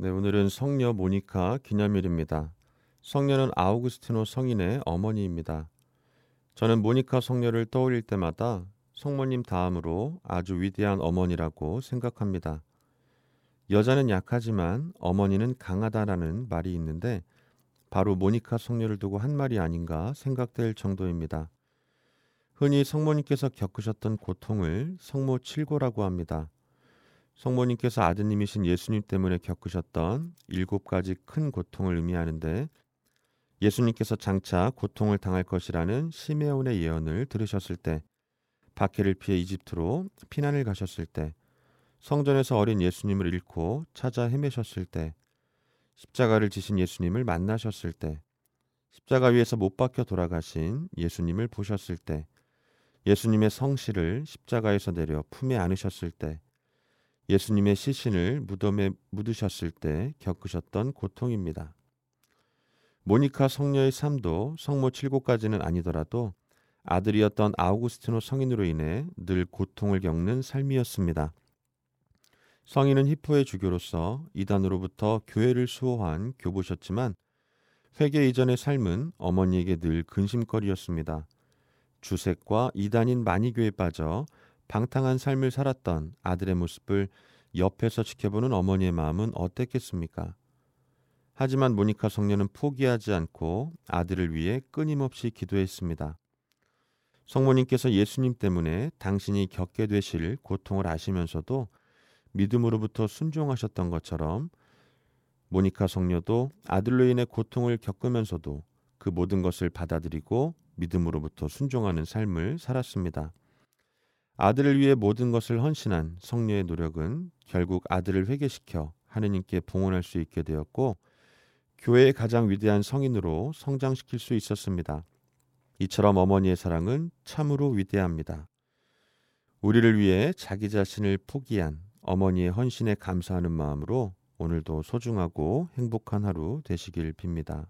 네, 오늘은 성녀 모니카 기념일입니다. 성녀는 아우구스티노 성인의 어머니입니다. 저는 모니카 성녀를 떠올릴 때마다 성모님 다음으로 아주 위대한 어머니라고 생각합니다. 여자는 약하지만 어머니는 강하다라는 말이 있는데 바로 모니카 성녀를 두고 한 말이 아닌가 생각될 정도입니다. 흔히 성모님께서 겪으셨던 고통을 성모 칠고라고 합니다. 성모님께서 아드님이신 예수님 때문에 겪으셨던 일곱 가지 큰 고통을 의미하는데 예수님께서 장차 고통을 당할 것이라는 시메온의 예언을 들으셨을 때 박해를 피해 이집트로 피난을 가셨을 때 성전에서 어린 예수님을 잃고 찾아 헤매셨을 때 십자가를 지신 예수님을 만나셨을 때 십자가 위에서 못 박혀 돌아가신 예수님을 보셨을 때 예수님의 성실을 십자가에서 내려 품에 안으셨을 때 예수님의 시신을 무덤에 묻으셨을 때 겪으셨던 고통입니다. 모니카 성녀의 삶도 성모 칠곡까지는 아니더라도 아들이었던 아우구스티노 성인으로 인해 늘 고통을 겪는 삶이었습니다. 성인은 히포의 주교로서 이단으로부터 교회를 수호한 교보셨지만 회개 이전의 삶은 어머니에게 늘 근심거리였습니다. 주색과 이단인 마니교에 빠져 방탕한 삶을 살았던 아들의 모습을 옆에서 지켜보는 어머니의 마음은 어땠겠습니까? 하지만 모니카 성녀는 포기하지 않고 아들을 위해 끊임없이 기도했습니다. 성모님께서 예수님 때문에 당신이 겪게 되실 고통을 아시면서도 믿음으로부터 순종하셨던 것처럼 모니카 성녀도 아들로 인해 고통을 겪으면서도 그 모든 것을 받아들이고 믿음으로부터 순종하는 삶을 살았습니다. 아들을 위해 모든 것을 헌신한 성녀의 노력은 결국 아들을 회개시켜 하느님께 봉헌할 수 있게 되었고 교회의 가장 위대한 성인으로 성장시킬 수 있었습니다. 이처럼 어머니의 사랑은 참으로 위대합니다. 우리를 위해 자기 자신을 포기한 어머니의 헌신에 감사하는 마음으로 오늘도 소중하고 행복한 하루 되시길 빕니다.